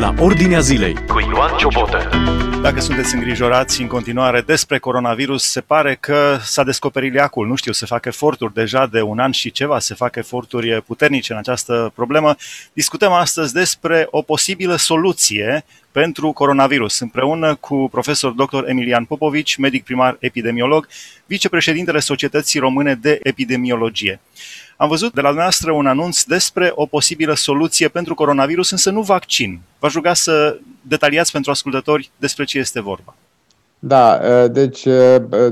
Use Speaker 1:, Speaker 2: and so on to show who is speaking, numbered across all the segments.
Speaker 1: la Ordinea Zilei cu Ioan Ciobotă.
Speaker 2: Dacă sunteți îngrijorați în continuare despre coronavirus, se pare că s-a descoperit leacul. Nu știu, se fac eforturi deja de un an și ceva, se fac eforturi puternice în această problemă. Discutăm astăzi despre o posibilă soluție pentru coronavirus, împreună cu profesor dr. Emilian Popovici, medic primar epidemiolog, vicepreședintele Societății Române de Epidemiologie. Am văzut de la dumneavoastră un anunț despre o posibilă soluție pentru coronavirus, însă nu vaccin. V-aș ruga să detaliați pentru ascultători despre ce este vorba.
Speaker 3: Da, deci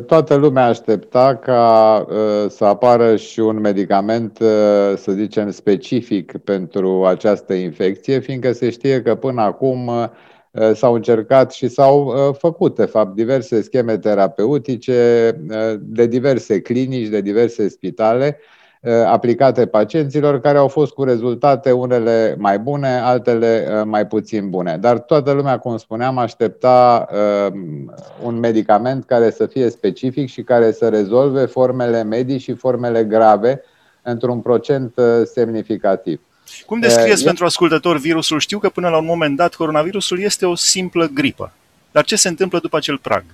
Speaker 3: toată lumea aștepta ca să apară și un medicament, să zicem, specific pentru această infecție, fiindcă se știe că până acum s-au încercat și s-au făcut, de fapt, diverse scheme terapeutice de diverse clinici, de diverse spitale, Uh, aplicate pacienților, care au fost cu rezultate unele mai bune, altele uh, mai puțin bune. Dar toată lumea, cum spuneam, aștepta uh, un medicament care să fie specific și care să rezolve formele medii și formele grave într-un procent semnificativ.
Speaker 2: Cum descrieți e... pentru ascultător virusul? Știu că până la un moment dat coronavirusul este o simplă gripă. Dar ce se întâmplă după acel prag?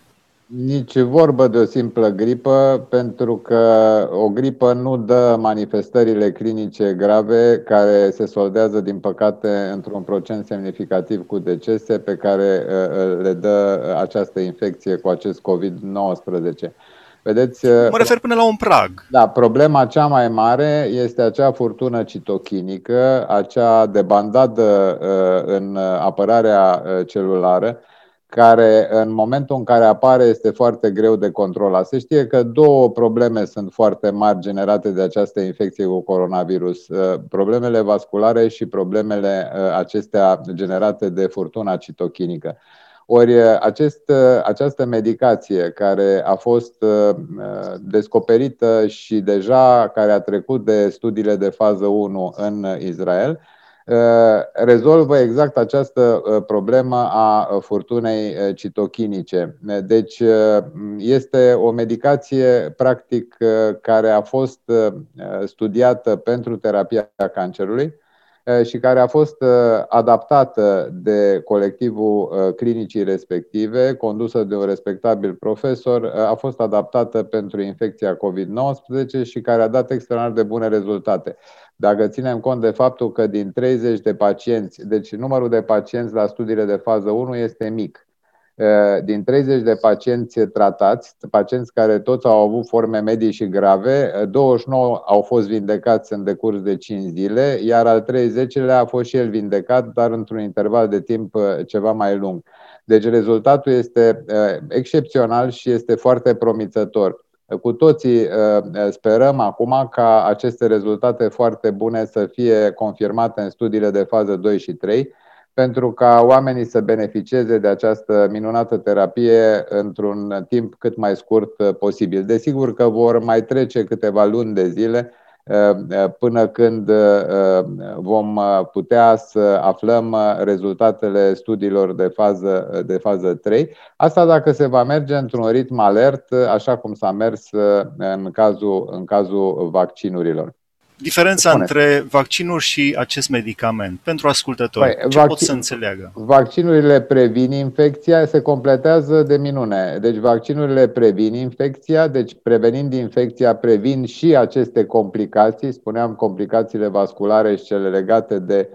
Speaker 3: Nici vorbă de o simplă gripă, pentru că o gripă nu dă manifestările clinice grave care se soldează, din păcate, într-un procent semnificativ cu decese pe care uh, le dă această infecție cu acest COVID-19.
Speaker 2: Vedeți, uh, mă refer până la un prag.
Speaker 3: Da, problema cea mai mare este acea furtună citochinică, acea debandadă uh, în apărarea celulară, care în momentul în care apare este foarte greu de controlat. Se știe că două probleme sunt foarte mari generate de această infecție cu coronavirus. Uh, problemele vasculare și problemele uh, acestea generate de furtuna citochinică. Ori uh, acest, această medicație care a fost descoperită și deja care a trecut de studiile de fază 1 în Israel, Uh, rezolvă exact această uh, problemă a uh, furtunei citochinice. Deci este o medicație practic care a fost studiată pentru terapia cancerului și care a fost adaptată de colectivul clinicii respective, condusă de un respectabil profesor, a fost adaptată pentru infecția COVID-19 și care a dat extraordinar de bune rezultate. Dacă ținem cont de faptul că din 30 de pacienți, deci numărul de pacienți la studiile de fază 1 este mic, din 30 de pacienți tratați, pacienți care toți au avut forme medii și grave, 29 au fost vindecați în decurs de 5 zile, iar al 30-lea a fost și el vindecat, dar într-un interval de timp ceva mai lung. Deci rezultatul este excepțional și este foarte promițător. Cu toții uh, uh, sperăm acum ca aceste rezultate foarte bune să fie confirmate în studiile de fază 2 și 3, pentru ca oamenii să beneficieze de această minunată terapie într-un timp cât mai scurt uh, posibil. Desigur că vor mai trece câteva luni de zile Uh, uh, până când uh, vom putea să aflăm rezultatele studiilor de fază, de fază 3. Asta dacă se va merge într-un ritm alert, așa cum s-a mers în cazul, în cazul vaccinurilor.
Speaker 2: Diferența Spune. între vaccinuri și acest medicament, pentru ascultători, păi, ce vaccin, pot să înțeleagă?
Speaker 3: Vaccinurile previn infecția, se completează de minune. Deci vaccinurile previn infecția, deci prevenind infecția previn și aceste complicații, spuneam complicațiile vasculare și cele legate de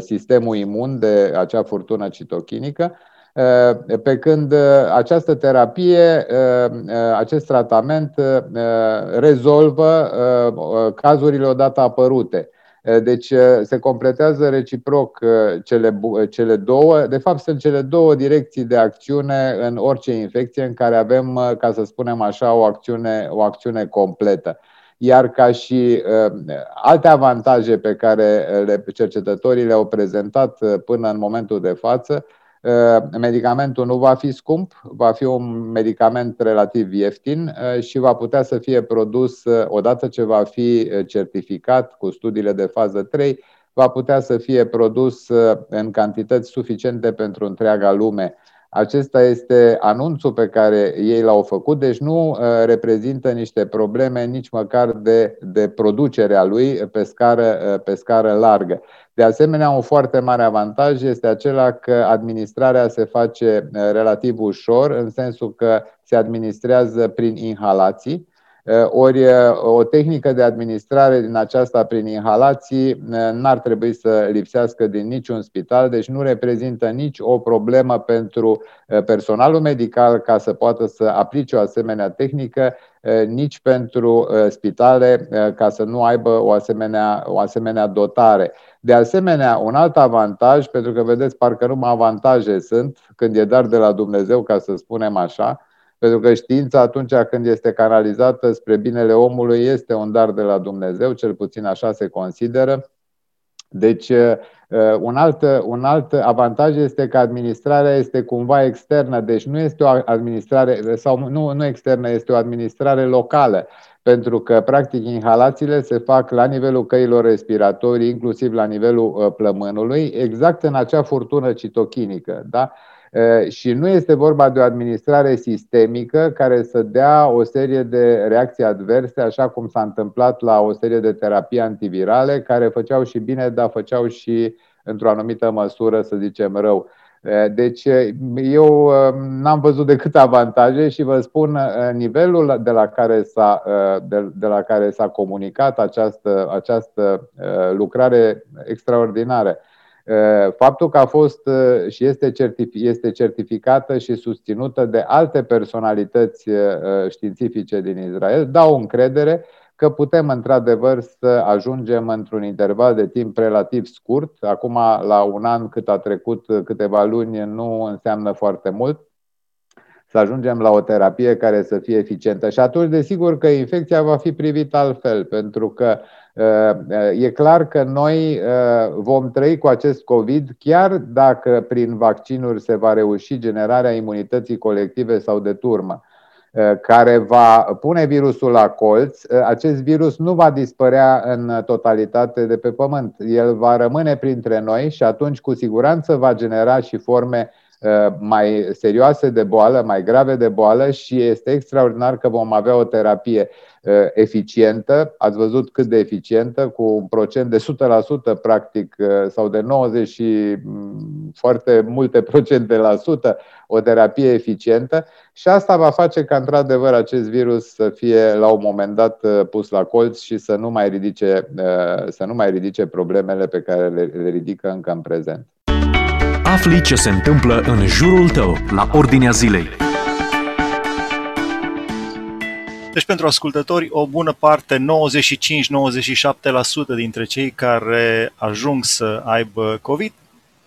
Speaker 3: sistemul imun, de acea furtună citochinică. Eh, pe când eh, această terapie, eh, acest tratament rezolvă cazurile odată apărute. Deci se completează reciproc cele, cele două. De fapt, sunt cele două direcții de acțiune în orice infecție în care avem, ca să spunem așa, o acțiune, o acțiune completă. Iar ca și alte avantaje pe care le, cercetătorii le-au prezentat până în momentul de față, Uh, medicamentul nu va fi scump, va fi un medicament relativ ieftin uh, și va putea să fie produs uh, odată ce va fi certificat cu studiile de fază 3, va putea să fie produs în cantități suficiente pentru întreaga lume Acesta este anunțul pe care ei l-au făcut, deci nu uh, reprezintă niște probleme nici măcar de, de producere a lui pe scară, uh, pe scară largă. De asemenea, un foarte mare avantaj este acela că administrarea se face uh, relativ ușor, în sensul că se administrează prin inhalații, Eh, ori eh, o tehnică de administrare din aceasta prin inhalații eh, n-ar trebui să lipsească din niciun spital, deci nu reprezintă nici o problemă pentru personalul medical ca să poată să aplice o asemenea tehnică, nici pentru spitale ca să nu aibă o asemenea, o asemenea dotare. De asemenea, un alt avantaj, pentru că vedeți, parcă numai avantaje sunt când e dar de la Dumnezeu, ca să spunem așa, pentru că știința, atunci când este canalizată spre binele omului, este un dar de la Dumnezeu, cel puțin așa se consideră. Deci, uh, un alt, un alt avantaj este că administrarea este cumva externă, deci nu este o administrare, sau nu, nu externă, este o administrare locală, pentru că, practic, inhalațiile se fac la nivelul căilor respiratorii, inclusiv la nivelul uh, plămânului, exact în acea furtună citochinică. Da? Și nu este vorba de o administrare sistemică care să dea o serie de reacții adverse, așa cum s-a întâmplat la o serie de terapii antivirale, care făceau și bine, dar făceau și, într-o anumită măsură, să zicem, rău. Deci eu n-am văzut decât avantaje și vă spun nivelul de la care s-a, de, de la care s-a comunicat această, această lucrare extraordinară Eh, faptul că a fost eh, și este, certific, este certificată și susținută de alte personalități eh, științifice din Israel dau încredere că putem într-adevăr să ajungem într-un interval de timp relativ scurt. Acum, la un an cât a trecut, câteva luni, nu înseamnă foarte mult, să ajungem la o terapie care să fie eficientă. Și atunci, desigur că infecția va fi privită altfel, pentru că uh, e clar că noi uh, vom trăi cu acest COVID, chiar dacă prin vaccinuri se va reuși generarea imunității colective sau de turmă uh, care va pune virusul la colț, acest virus nu va dispărea în totalitate de pe pământ. El va rămâne printre noi și atunci cu siguranță va genera și forme Uh, mai serioase de boală, mai grave de boală și este extraordinar că vom avea o terapie uh, eficientă. Ați văzut cât de eficientă, cu un procent de 100% practic uh, sau de 90 și mm, foarte multe procente la sută, o terapie eficientă și asta va face ca într-adevăr acest virus să fie la un moment dat pus la colț și să nu mai ridice, să nu mai ridice problemele pe care le, le ridică încă în prezent.
Speaker 1: Afli ce se întâmplă în jurul tău, la ordinea zilei.
Speaker 2: Deci pentru ascultători, o bună parte, 95-97% dintre cei care ajung să aibă COVID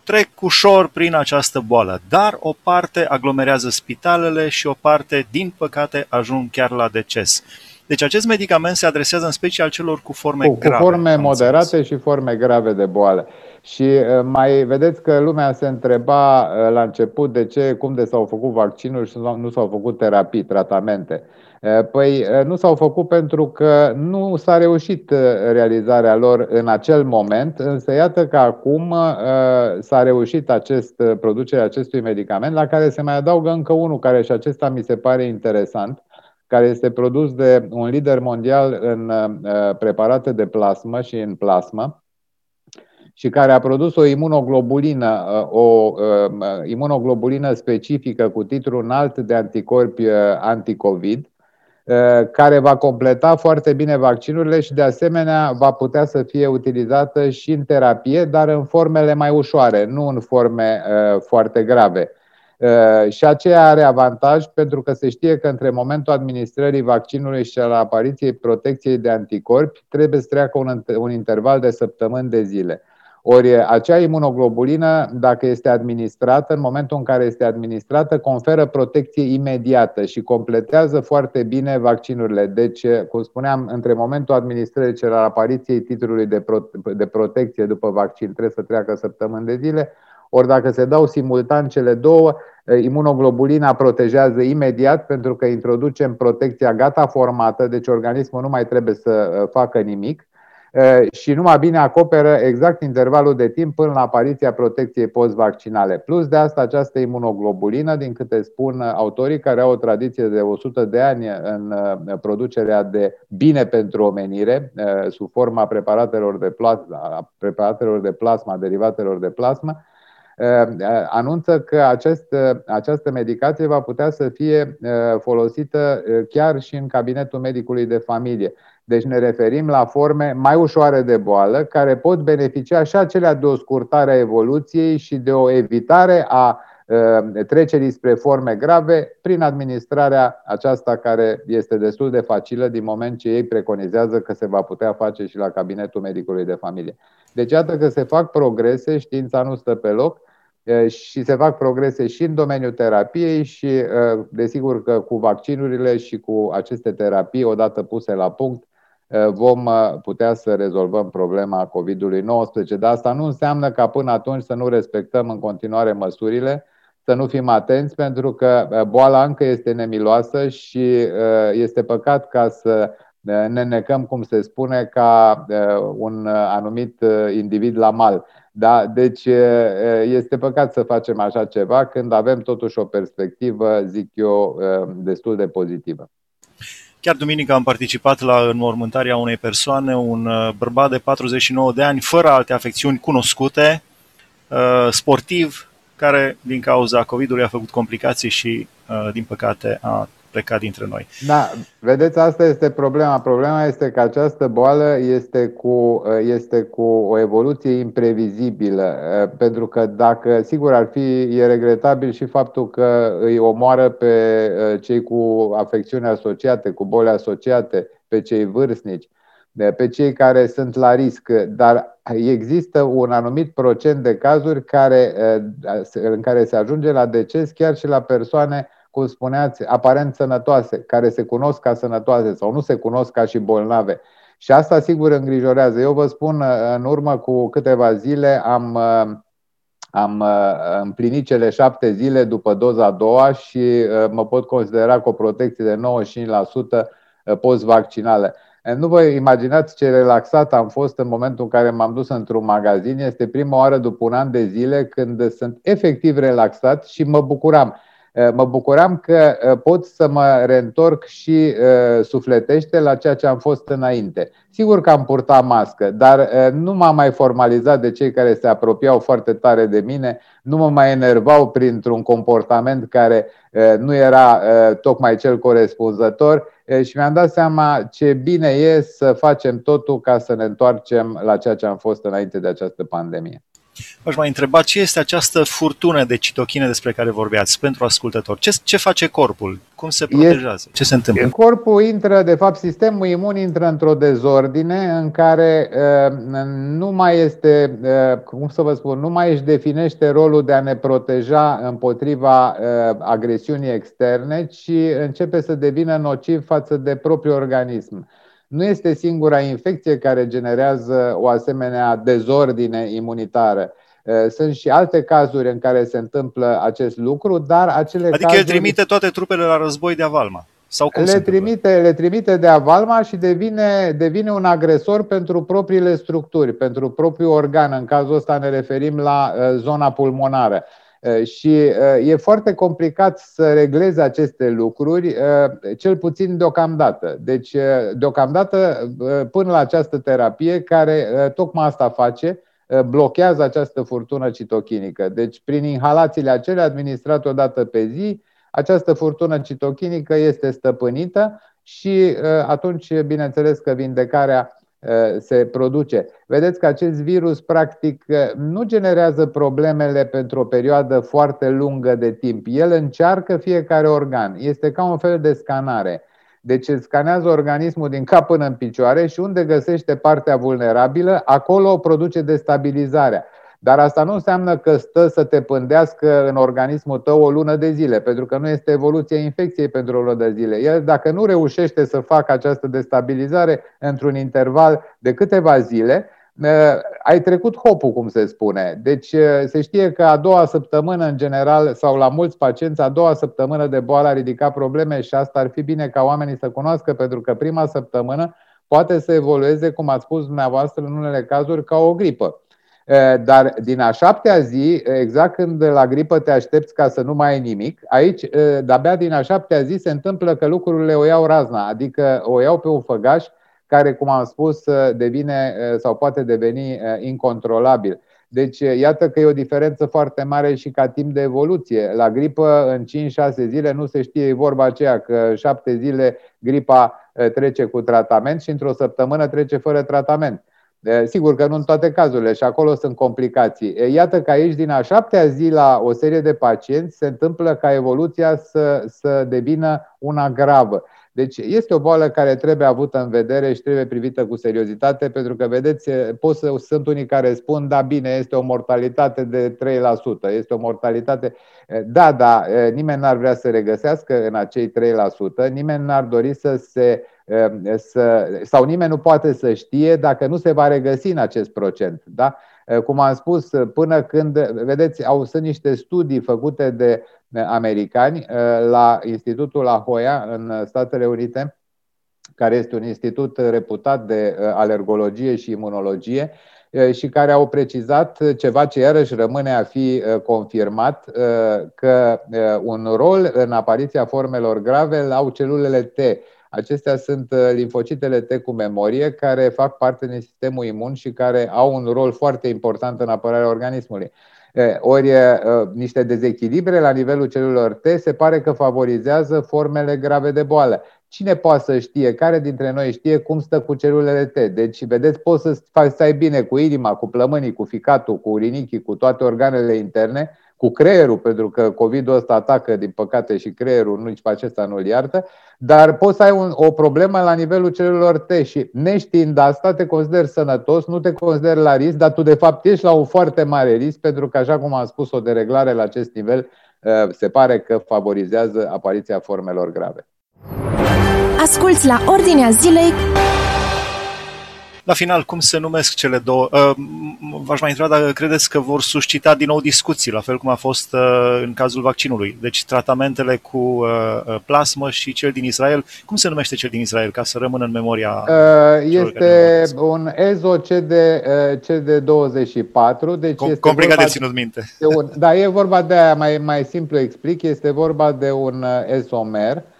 Speaker 2: trec ușor prin această boală, dar o parte aglomerează spitalele și o parte, din păcate, ajung chiar la deces. Deci acest medicament se adresează în special celor cu forme
Speaker 3: cu,
Speaker 2: grave.
Speaker 3: Cu forme moderate și forme grave de boală. Și uh, mai vedeți că lumea se întreba uh, la început de ce, cum de s-au făcut vaccinuri și nu s-au făcut terapii, tratamente. Uh, păi nu s-au făcut pentru că nu s-a reușit realizarea lor în acel moment, însă iată că acum s-a reușit acest, producerea acestui medicament, la care se mai adaugă încă unul, care și acesta mi se pare interesant, care este produs de un lider mondial în preparate de plasmă și în plasmă, și care a produs o imunoglobulină, uh, o uh, imunoglobulină specifică cu titlu înalt de anticorpi uh, anticovid, care va completa foarte bine vaccinurile și de asemenea va putea să fie utilizată și în terapie, dar în formele mai ușoare, nu în forme foarte grave. Și aceea are avantaj pentru că se știe că între momentul administrării vaccinului și al apariției protecției de anticorpi trebuie să treacă un, un interval de săptămâni de zile. Ori acea imunoglobulină, dacă este administrată, în momentul în care este administrată, conferă protecție imediată și completează foarte bine vaccinurile. Deci, cum spuneam, între momentul administrării și al apariției titlului de, pro- de protecție după vaccin trebuie să treacă săptămâni de zile, ori dacă se dau simultan cele două, imunoglobulina protejează imediat pentru că introducem protecția gata formată, deci organismul nu mai trebuie să facă nimic și numai bine acoperă exact intervalul de timp până la apariția protecției post-vaccinale. Plus de asta, această imunoglobulină, din câte spun autorii care au o tradiție de 100 de ani în producerea de bine pentru omenire, sub forma preparatelor de plasma, preparatelor de plasma derivatelor de plasmă, anunță că acest, această medicație va putea să fie folosită chiar și în cabinetul medicului de familie. Deci ne referim la forme mai ușoare de boală, care pot beneficia și acelea de o scurtare a evoluției și de o evitare a uh, trecerii spre forme grave prin administrarea aceasta care este destul de facilă din moment ce ei preconizează că se va putea face și la cabinetul medicului de familie. Deci iată că se fac progrese, știința nu stă pe loc uh, și se fac progrese și în domeniul terapiei și uh, desigur că cu vaccinurile și cu aceste terapii odată puse la punct Eh, vom eh, putea să rezolvăm problema COVID-19. Dar asta nu înseamnă ca până atunci să nu respectăm în continuare măsurile, să nu fim atenți, pentru că eh, boala încă este nemiloasă și este păcat ca să ne necăm, cum se spune, ca un anumit individ la mal. Da? Deci este păcat să facem așa ceva când avem totuși o perspectivă, zic eu, destul de pozitivă.
Speaker 2: Chiar duminică am participat la înmormântarea unei persoane, un uh, bărbat de 49 de ani, fără alte afecțiuni cunoscute, uh, sportiv, care din cauza COVID-ului a făcut complicații și, uh, din păcate, a plecat dintre noi.
Speaker 3: Da, vedeți, asta este problema. Problema este că această boală este cu, este cu o evoluție imprevizibilă, pentru că dacă, sigur, ar fi, e regretabil și faptul că îi omoară pe cei cu afecțiuni asociate, cu boli asociate, pe cei vârstnici, pe cei care sunt la risc, dar există un anumit procent de cazuri care, în care se ajunge la deces chiar și la persoane cum spuneați, aparent sănătoase, care se cunosc ca sănătoase sau nu se cunosc ca și bolnave. Și asta sigur îngrijorează. Eu vă spun, în urmă cu câteva zile am, am împlinit cele șapte zile după doza a doua și mă pot considera cu o protecție de 95% post-vaccinală. Nu vă imaginați ce relaxat am fost în momentul în care m-am dus într-un magazin. Este prima oară după un an de zile când sunt efectiv relaxat și mă bucuram. Eh, mă bucuram că eh, pot să mă reîntorc și eh, sufletește la ceea ce am fost înainte. Sigur că am purtat mască, dar nu m-am mai formalizat de cei care se apropiau foarte tare de mine, nu mă mai enervau printr-un comportament care nu era tocmai cel corespunzător și mi-am dat seama ce bine e să facem totul ca să ne întoarcem la ceea ce am fost înainte de această pandemie.
Speaker 2: Aș mai întreba ce este această furtună de citochine despre care vorbeați pentru ascultător. Ce, ce face corpul? Cum se protejează? Ce se întâmplă?
Speaker 3: Corpul intră, de fapt, sistemul imun intră într-o dezordine în care uh, nu mai este, uh, cum să vă spun, nu mai își definește rolul de a ne proteja împotriva uh, agresiunii externe, ci începe să devină nociv față de propriul organism. Nu este singura infecție care generează o asemenea dezordine imunitară. Sunt și alte cazuri în care se întâmplă acest lucru, dar acele
Speaker 2: Adică
Speaker 3: cazuri...
Speaker 2: el trimite toate trupele la război de avalma. Sau cum
Speaker 3: le, trimite, le trimite de avalma și devine, devine un agresor pentru propriile structuri, pentru propriul organ. În cazul ăsta ne referim la zona pulmonară. Și e foarte complicat să reglezi aceste lucruri, cel puțin deocamdată. Deci, deocamdată, până la această terapie, care tocmai asta face, blochează această furtună citochinică. Deci, prin inhalațiile acelea administrate o dată pe zi, această furtună citochinică este stăpânită și atunci, bineînțeles că vindecarea Uh, se produce. Vedeți că acest virus, practic, uh, nu generează problemele pentru o perioadă foarte lungă de timp. El încearcă fiecare organ. Este ca un fel de scanare. Deci îți scanează organismul din cap până în picioare și unde găsește partea vulnerabilă, acolo produce destabilizarea. Dar asta nu înseamnă că stă să te pândească în organismul tău o lună de zile, pentru că nu este evoluția infecției pentru o lună de zile. El, dacă nu reușește să facă această destabilizare într-un interval de câteva zile, ă, ai trecut hopul, cum se spune. Deci ă, se știe că a doua săptămână, în general, sau la mulți pacienți, a doua săptămână de boală a ridicat probleme și asta ar fi bine ca oamenii să cunoască, pentru că prima săptămână poate să evolueze, cum ați spus dumneavoastră, în unele cazuri, ca o gripă. Dar din a șaptea zi, exact când la gripă te aștepți ca să nu mai ai nimic, aici, de-abia din a șaptea zi se întâmplă că lucrurile o iau razna, adică o iau pe un făgaș care, cum am spus, devine sau poate deveni incontrolabil. Deci, iată că e o diferență foarte mare și ca timp de evoluție. La gripă, în 5-6 zile, nu se știe, e vorba aceea că 7 zile gripa trece cu tratament și într-o săptămână trece fără tratament. Sigur că nu în toate cazurile și acolo sunt complicații. Iată că aici, din a șaptea zi la o serie de pacienți, se întâmplă ca evoluția să, să devină una gravă. Deci este o boală care trebuie avută în vedere și trebuie privită cu seriozitate, pentru că, vedeți, pot să, sunt unii care spun, da, bine, este o mortalitate de 3%, este o mortalitate... Da, da, nimeni n-ar vrea să regăsească în acei 3%, nimeni n-ar dori să se să, sau nimeni nu poate să știe dacă nu se va regăsi în acest procent. Da? Cum am spus, până când, vedeți, au sunt niște studii făcute de americani la Institutul La Jolla în Statele Unite, care este un institut reputat de alergologie și imunologie, și care au precizat ceva ce iarăși rămâne a fi confirmat, că un rol în apariția formelor grave au celulele T, Acestea sunt uh, limfocitele T cu memorie care fac parte din sistemul imun și care au un rol foarte important în apărarea organismului. Ori niște dezechilibre la nivelul celulelor T se pare că favorizează formele grave de boală. Cine poate să știe, care dintre noi știe cum stă cu celulele T? Deci, vedeți, poți să stai bine cu inima, cu plămânii, cu ficatul, cu urinichii, cu toate organele interne, cu creierul, pentru că COVID-ul ăsta atacă, din păcate, și creierul, nici pe acesta nu-l iartă, dar poți să ai un, o problemă la nivelul celulelor T și neștiind asta, te consideri sănătos, nu te consideri la risc, dar tu de fapt ești la un foarte mare risc, pentru că, așa cum am spus, o dereglare la acest nivel uh, se pare că favorizează apariția formelor grave.
Speaker 1: Asculți la Ordinea Zilei la final, cum se numesc cele două? Uh, v-aș mai întreba dacă credeți că vor suscita din nou discuții, la fel cum a fost uh, în cazul vaccinului. Deci tratamentele cu uh, plasmă și cel din Israel. Cum se numește cel din Israel, ca să rămână în memoria
Speaker 3: Este un EZO CD, CD24. Deci
Speaker 2: Com- este complicat de ținut minte.
Speaker 3: De un, da, e vorba de aia, mai, mai simplu explic, este vorba de un esomer Eh,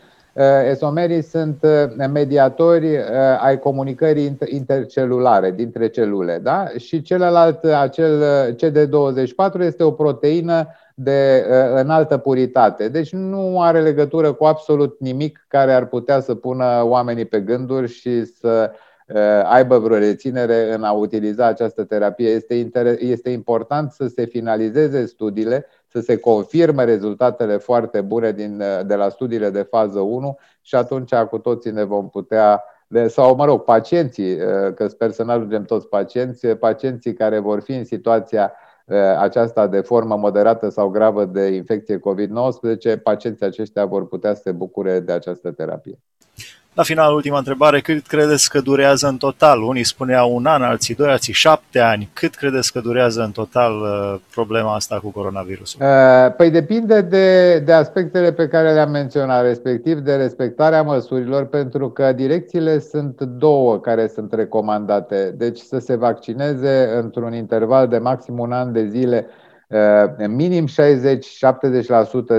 Speaker 3: esomerii sunt eh, mediatori eh, ai comunicării intercelulare dintre celule. Da? Și celălalt, acel CD24, este o proteină de înaltă puritate. Deci nu are legătură cu absolut nimic care ar putea să pună oamenii pe gânduri și să aibă vreo reținere în a utiliza această terapie. Este, este important să se finalizeze studiile să se confirme rezultatele foarte bune din, de la studiile de fază 1 și atunci cu toții ne vom putea, sau mă rog, pacienții, că sper să nu ajungem toți pacienți, pacienții care vor fi în situația aceasta de formă moderată sau gravă de infecție COVID-19, pacienții aceștia vor putea să se bucure de această terapie.
Speaker 2: La final, ultima întrebare, cât credeți că durează în total? Unii spuneau un an, alții doi, alții șapte ani. Cât credeți că durează în total uh, problema asta cu coronavirusul?
Speaker 3: Uh, păi depinde de, de aspectele pe care le-am menționat, respectiv de respectarea măsurilor, pentru că direcțiile sunt două care sunt recomandate. Deci să se vaccineze într-un interval de maxim un an de zile Uh, minim 60-70%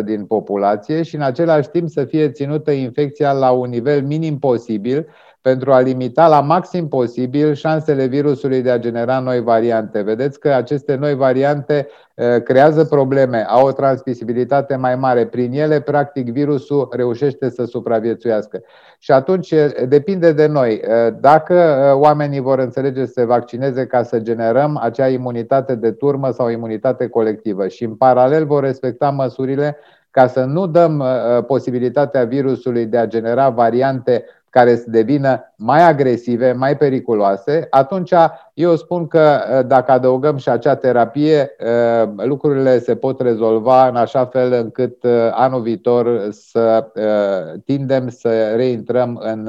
Speaker 3: din populație și în același timp să fie ținută infecția la un nivel minim posibil pentru a limita la maxim posibil șansele virusului de a genera noi variante. Vedeți că aceste noi variante uh, creează probleme, au o transmisibilitate mai mare. Prin ele, practic, virusul reușește să supraviețuiască. Și atunci depinde de noi. Dacă oamenii vor înțelege să se vaccineze ca să generăm acea imunitate de turmă sau imunitate colectivă și în paralel vor respecta măsurile ca să nu dăm posibilitatea virusului de a genera variante care să devină mai agresive, mai periculoase, atunci eu spun că uh, dacă adăugăm și acea terapie, uh, lucrurile se pot rezolva în așa fel încât uh, anul viitor să tindem să reintrăm în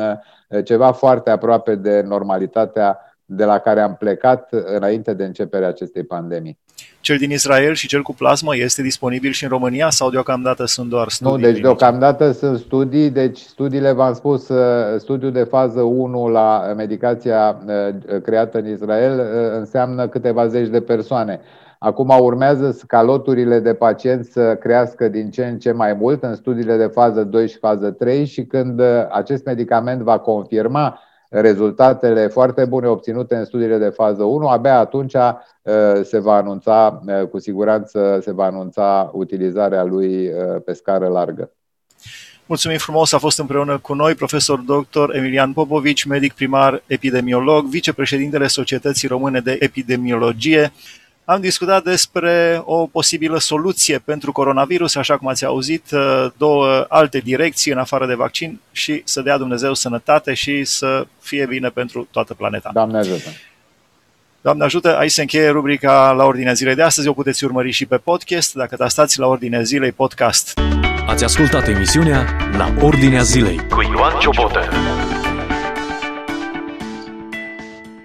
Speaker 3: ceva foarte aproape de normalitatea de la care am plecat înainte de începerea acestei pandemii.
Speaker 2: Cel din Israel și cel cu plasmă este disponibil și în România sau deocamdată sunt doar studii?
Speaker 3: Nu, deci clinice? deocamdată sunt studii, deci studiile, v-am spus, uh, studiul de fază 1 la medicația uh, creată în Israel uh, înseamnă câteva zeci de persoane. Acum urmează ca loturile de pacienți să crească din ce în ce mai mult în studiile de fază 2 și fază 3 și când acest medicament va confirma rezultatele foarte bune obținute în studiile de fază 1, abia atunci uh, se va anunța, uh, cu siguranță se va anunța utilizarea lui uh, pe scară largă.
Speaker 2: Mulțumim frumos, a fost împreună cu noi profesor dr. Emilian Popovici, medic primar epidemiolog, vicepreședintele Societății Române de Epidemiologie. Am discutat despre o posibilă soluție pentru coronavirus, așa cum ați auzit, uh, două alte direcții în afară de vaccin și să dea Dumnezeu sănătate și să fie bine pentru toată planeta.
Speaker 3: Doamne ajută!
Speaker 2: Doamne ajută, aici se încheie rubrica La Ordinea Zilei de astăzi. O puteți urmări și pe podcast, dacă tastați La Ordinea Zilei podcast.
Speaker 1: Ați ascultat emisiunea La Ordinea Zilei cu Ioan Ciobotă.